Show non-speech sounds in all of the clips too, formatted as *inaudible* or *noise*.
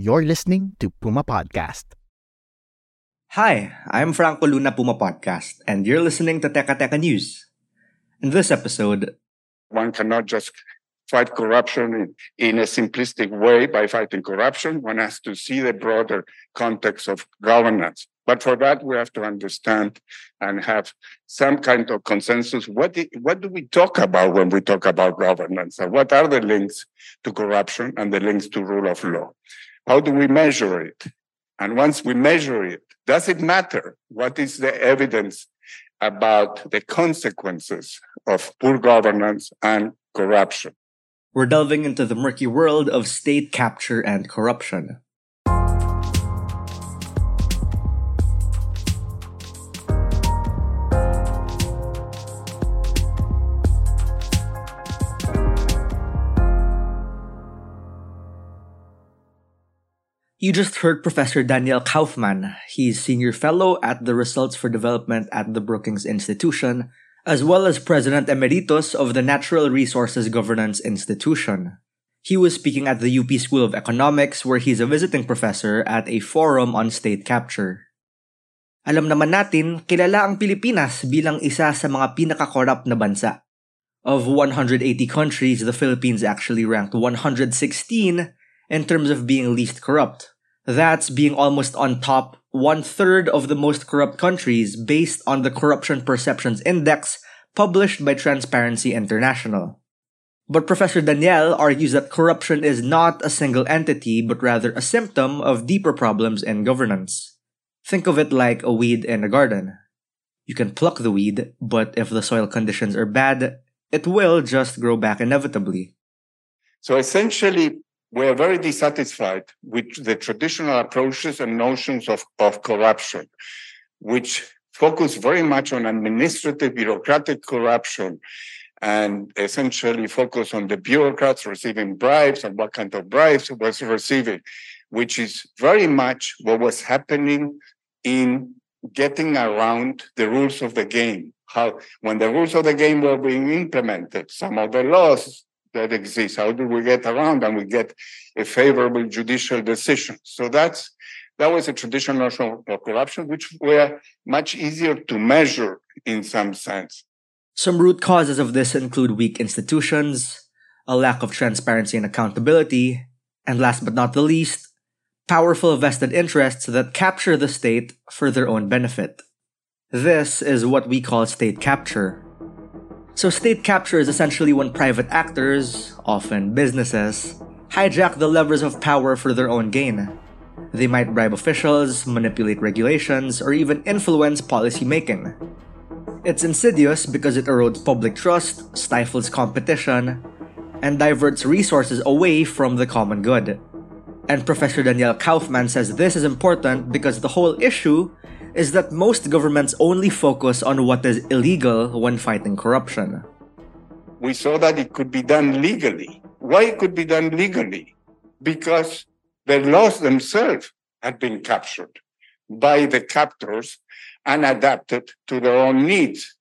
You're listening to Puma Podcast. Hi, I'm Franco Luna Puma Podcast, and you're listening to Teka Teka News. In this episode, one cannot just fight corruption in, in, a simplistic way by fighting corruption. One has to see the broader context of governance. But for that, we have to understand and have some kind of consensus. What, do, what do we talk about when we talk about governance? And what are the links to corruption and the links to rule of law? How do we measure it? And once we measure it, does it matter? What is the evidence about the consequences of poor governance and corruption? We're delving into the murky world of state capture and corruption. You just heard Professor Daniel Kaufman. He's senior fellow at the Results for Development at the Brookings Institution, as well as president emeritus of the Natural Resources Governance Institution. He was speaking at the UP School of Economics where he's a visiting professor at a forum on state capture. Alam naman natin, kilala ang Pilipinas bilang isa sa mga pinaka-corrupt na bansa. Of 180 countries, the Philippines actually ranked 116 in terms of being least corrupt. That's being almost on top one third of the most corrupt countries based on the Corruption Perceptions Index published by Transparency International. But Professor Daniel argues that corruption is not a single entity, but rather a symptom of deeper problems in governance. Think of it like a weed in a garden. You can pluck the weed, but if the soil conditions are bad, it will just grow back inevitably. So essentially, we are very dissatisfied with the traditional approaches and notions of, of corruption, which focus very much on administrative bureaucratic corruption and essentially focus on the bureaucrats receiving bribes and what kind of bribes was receiving, which is very much what was happening in getting around the rules of the game. How when the rules of the game were being implemented, some of the laws that exists. How do we get around and we get a favorable judicial decision? So that's that was a traditional notion of corruption, which were much easier to measure in some sense. Some root causes of this include weak institutions, a lack of transparency and accountability, and last but not the least, powerful vested interests that capture the state for their own benefit. This is what we call state capture. So, state capture is essentially when private actors, often businesses, hijack the levers of power for their own gain. They might bribe officials, manipulate regulations, or even influence policy making. It's insidious because it erodes public trust, stifles competition, and diverts resources away from the common good. And Professor Daniel Kaufmann says this is important because the whole issue is that most governments only focus on what is illegal when fighting corruption. We saw that it could be done legally. Why it could be done legally? Because the laws themselves had been captured by the captors and adapted to their own needs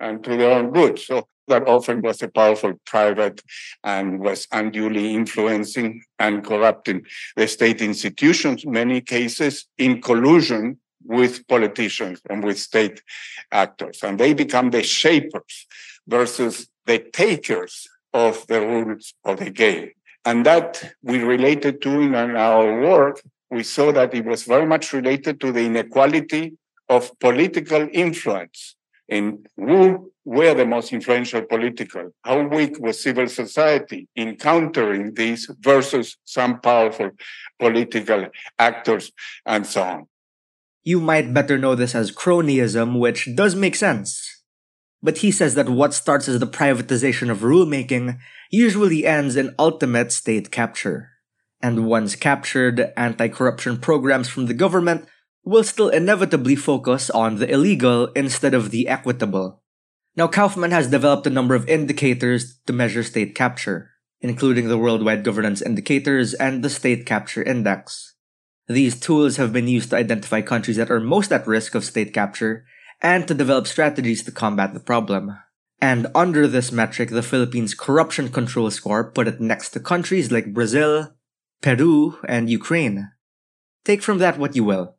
and to their own good. So that often was a powerful private and was unduly influencing and corrupting the state institutions, many cases in collusion with politicians and with state actors. And they become the shapers versus the takers of the rules of the game. And that we related to in our work. We saw that it was very much related to the inequality of political influence in who were the most influential political, how weak was civil society in countering these versus some powerful political actors and so on. You might better know this as cronyism, which does make sense. But he says that what starts as the privatization of rulemaking usually ends in ultimate state capture. And once captured, anti corruption programs from the government will still inevitably focus on the illegal instead of the equitable. Now, Kaufmann has developed a number of indicators to measure state capture, including the Worldwide Governance Indicators and the State Capture Index. These tools have been used to identify countries that are most at risk of state capture and to develop strategies to combat the problem. And under this metric, the Philippines Corruption Control Score put it next to countries like Brazil, Peru, and Ukraine. Take from that what you will.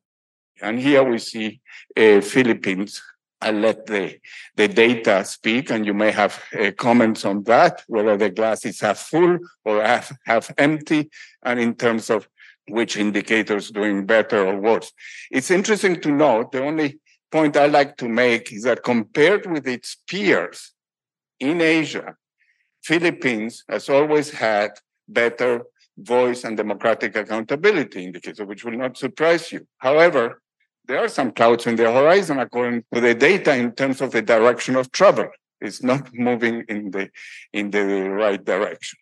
And here we see uh, Philippines. I'll let the, the data speak, and you may have uh, comments on that, whether the glass is half full or half, half empty, and in terms of which indicators doing better or worse. It's interesting to note the only point I like to make is that compared with its peers in Asia, Philippines has always had better voice and democratic accountability indicators, which will not surprise you. However, there are some clouds in the horizon according to the data in terms of the direction of travel. It's not *laughs* moving in the in the right direction.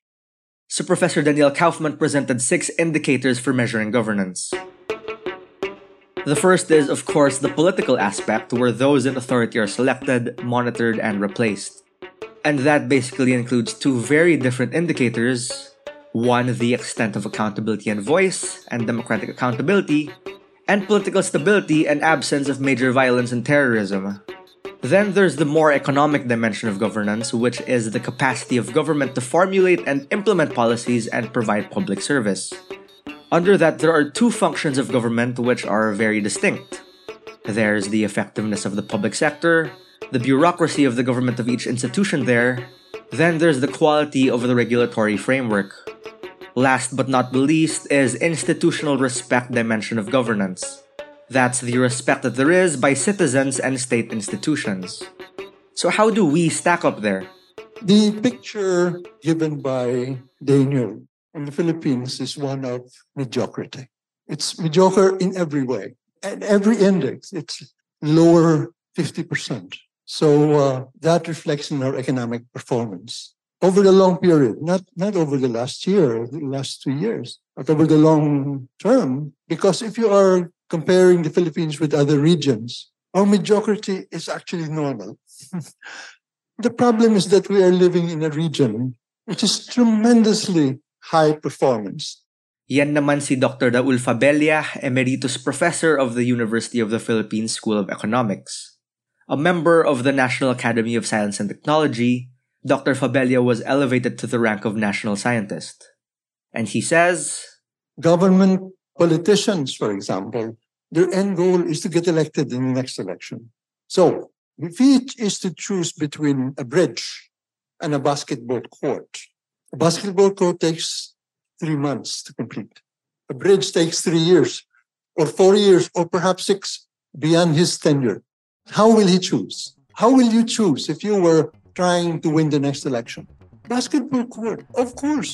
So Professor Daniel Kaufman presented six indicators for measuring governance. The first is, of course, the political aspect, where those in authority are selected, monitored, and replaced. And that basically includes two very different indicators one, the extent of accountability and voice, and democratic accountability, and political stability and absence of major violence and terrorism. Then there's the more economic dimension of governance, which is the capacity of government to formulate and implement policies and provide public service. Under that, there are two functions of government which are very distinct. There's the effectiveness of the public sector, the bureaucracy of the government of each institution there, then there's the quality of the regulatory framework. Last but not the least is institutional respect dimension of governance. That's the respect that there is by citizens and state institutions. So how do we stack up there? The picture given by Daniel in the Philippines is one of mediocrity. It's mediocre in every way. At every index, it's lower 50%. So uh, that reflects in our economic performance over the long period, not, not over the last year, the last two years, but over the long term. Because if you are comparing the Philippines with other regions, our mediocrity is actually normal. *laughs* the problem is that we are living in a region which is tremendously high performance. Yan naman si Dr. Raul Fabella, Emeritus Professor of the University of the Philippines School of Economics. A member of the National Academy of Science and Technology, Dr. Fabella was elevated to the rank of national scientist. And he says Government politicians, for example, their end goal is to get elected in the next election. So, if each is to choose between a bridge and a basketball court, a basketball court takes three months to complete. A bridge takes three years, or four years, or perhaps six beyond his tenure. How will he choose? How will you choose if you were trying to win the next election? Basketball court, of course.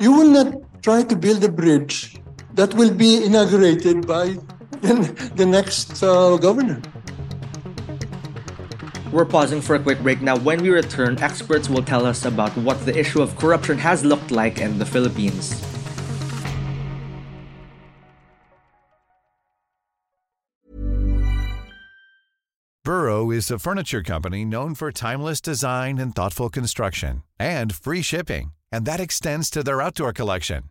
You will not try to build a bridge that will be inaugurated by the next uh, governor. We're pausing for a quick break now. When we return, experts will tell us about what the issue of corruption has looked like in the Philippines. Burrow is a furniture company known for timeless design and thoughtful construction and free shipping, and that extends to their outdoor collection.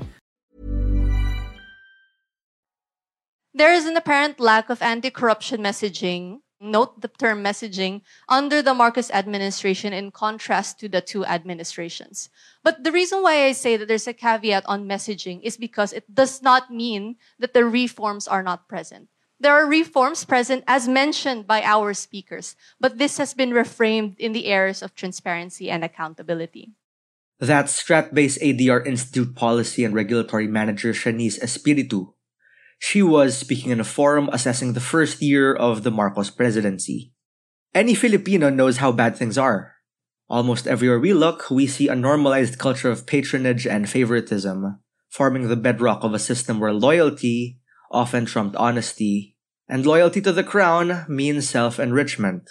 there is an apparent lack of anti corruption messaging. Note the term messaging under the Marcos administration in contrast to the two administrations. But the reason why I say that there's a caveat on messaging is because it does not mean that the reforms are not present. There are reforms present as mentioned by our speakers, but this has been reframed in the areas of transparency and accountability. That's Stratbase ADR Institute Policy and Regulatory Manager Shanice Espiritu. She was speaking in a forum assessing the first year of the Marcos presidency. Any Filipino knows how bad things are. Almost everywhere we look, we see a normalized culture of patronage and favoritism, forming the bedrock of a system where loyalty often trumped honesty, and loyalty to the crown means self enrichment.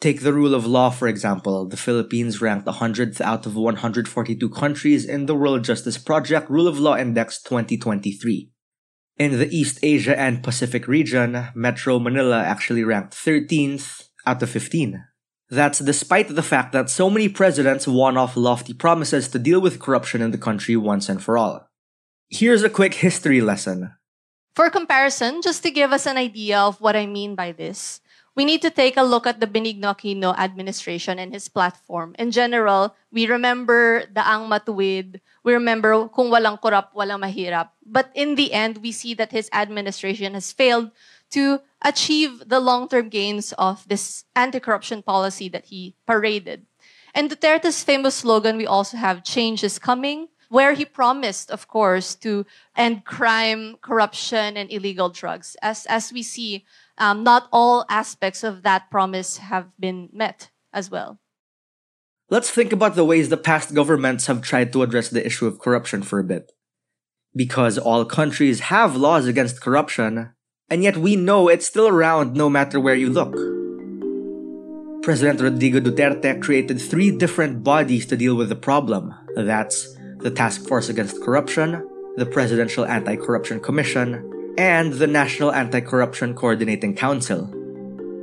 Take the rule of law, for example. The Philippines ranked 100th out of 142 countries in the World Justice Project Rule of Law Index 2023. In the East Asia and Pacific region, Metro Manila actually ranked 13th out of 15. That's despite the fact that so many presidents won off lofty promises to deal with corruption in the country once and for all. Here's a quick history lesson. For comparison, just to give us an idea of what I mean by this, we need to take a look at the Benigno Aquino administration and his platform. In general, we remember Daang Matuwid, we remember kung walang korap, walang mahirap. But in the end, we see that his administration has failed to achieve the long-term gains of this anti-corruption policy that he paraded. And Duterte's famous slogan, we also have change is coming, where he promised, of course, to end crime, corruption, and illegal drugs. As, as we see, um, not all aspects of that promise have been met as well. Let's think about the ways the past governments have tried to address the issue of corruption for a bit. Because all countries have laws against corruption, and yet we know it's still around no matter where you look. President Rodrigo Duterte created three different bodies to deal with the problem. That's the Task Force Against Corruption, the Presidential Anti Corruption Commission, and the National Anti Corruption Coordinating Council,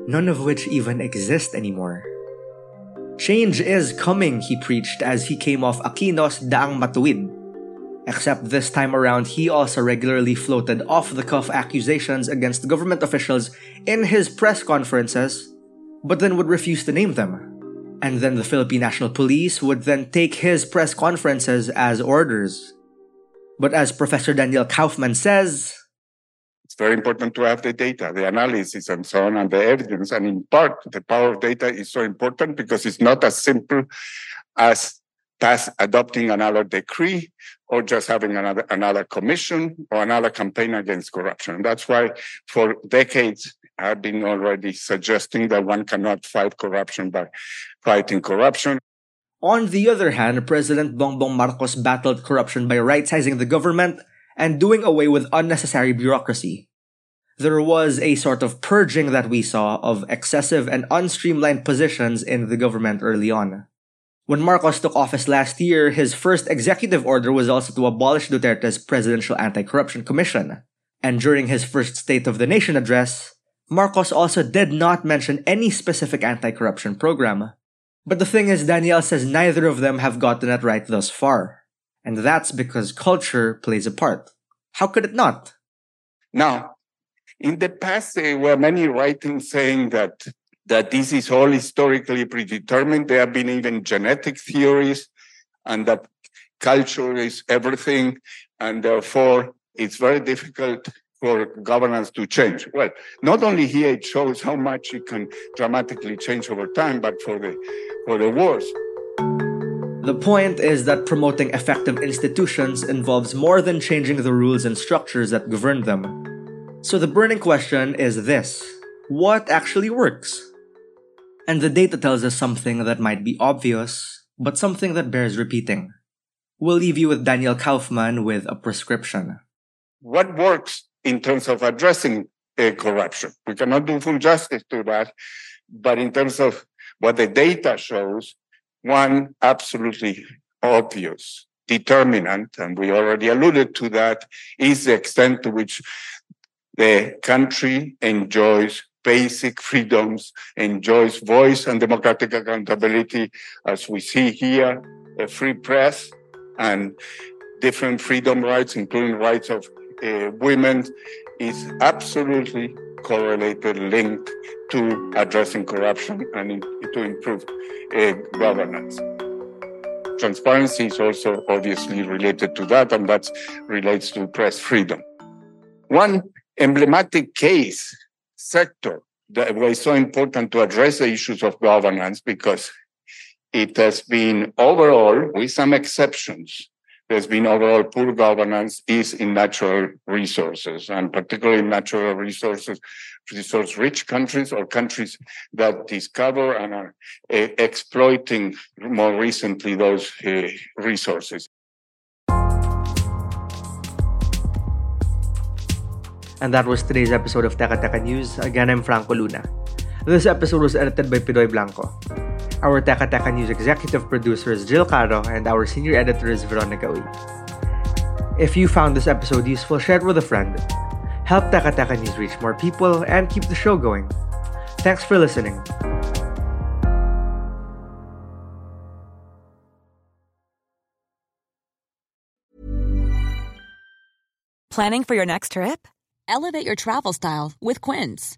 none of which even exist anymore. Change is coming, he preached as he came off Aquino's Daang Matuwid. Except this time around, he also regularly floated off the cuff accusations against government officials in his press conferences, but then would refuse to name them. And then the Philippine National Police would then take his press conferences as orders. But as Professor Daniel Kaufmann says, it's very important to have the data, the analysis, and so on, and the evidence. And in part, the power of data is so important because it's not as simple as pass adopting another decree or just having another another commission or another campaign against corruption. That's why for decades I've been already suggesting that one cannot fight corruption by fighting corruption. On the other hand, President Bongbong Marcos battled corruption by right-sizing the government and doing away with unnecessary bureaucracy. There was a sort of purging that we saw of excessive and unstreamlined positions in the government early on. When Marcos took office last year, his first executive order was also to abolish Duterte's Presidential Anti Corruption Commission. And during his first State of the Nation address, Marcos also did not mention any specific anti corruption program. But the thing is, Daniel says neither of them have gotten it right thus far. And that's because culture plays a part. How could it not? Now, in the past, there were many writings saying that that this is all historically predetermined. There have been even genetic theories, and that culture is everything, and therefore it's very difficult for governance to change. Well, not only here it shows how much it can dramatically change over time, but for the for the worse. The point is that promoting effective institutions involves more than changing the rules and structures that govern them. So the burning question is this what actually works? And the data tells us something that might be obvious, but something that bears repeating. We'll leave you with Daniel Kaufmann with a prescription. What works in terms of addressing corruption? We cannot do full justice to that, but in terms of what the data shows, one absolutely obvious determinant, and we already alluded to that, is the extent to which the country enjoys basic freedoms, enjoys voice and democratic accountability, as we see here, a free press and different freedom rights, including rights of uh, women, is absolutely correlated, linked to addressing corruption and in, to improve uh, governance. Transparency is also obviously related to that, and that relates to press freedom. One emblematic case sector that was so important to address the issues of governance because it has been overall, with some exceptions, there's been overall poor governance is in natural resources and particularly natural resources, resource rich countries or countries that discover and are uh, exploiting more recently those uh, resources. And that was today's episode of Teka Teka News. Again, I'm Franco Luna. This episode was edited by Pidoy Blanco. Our Teka Teka News executive producer is Jill Caro, and our senior editor is Veronica Uy. If you found this episode useful, share it with a friend. Help Teka Teka News reach more people and keep the show going. Thanks for listening. Planning for your next trip? Elevate your travel style with Quince.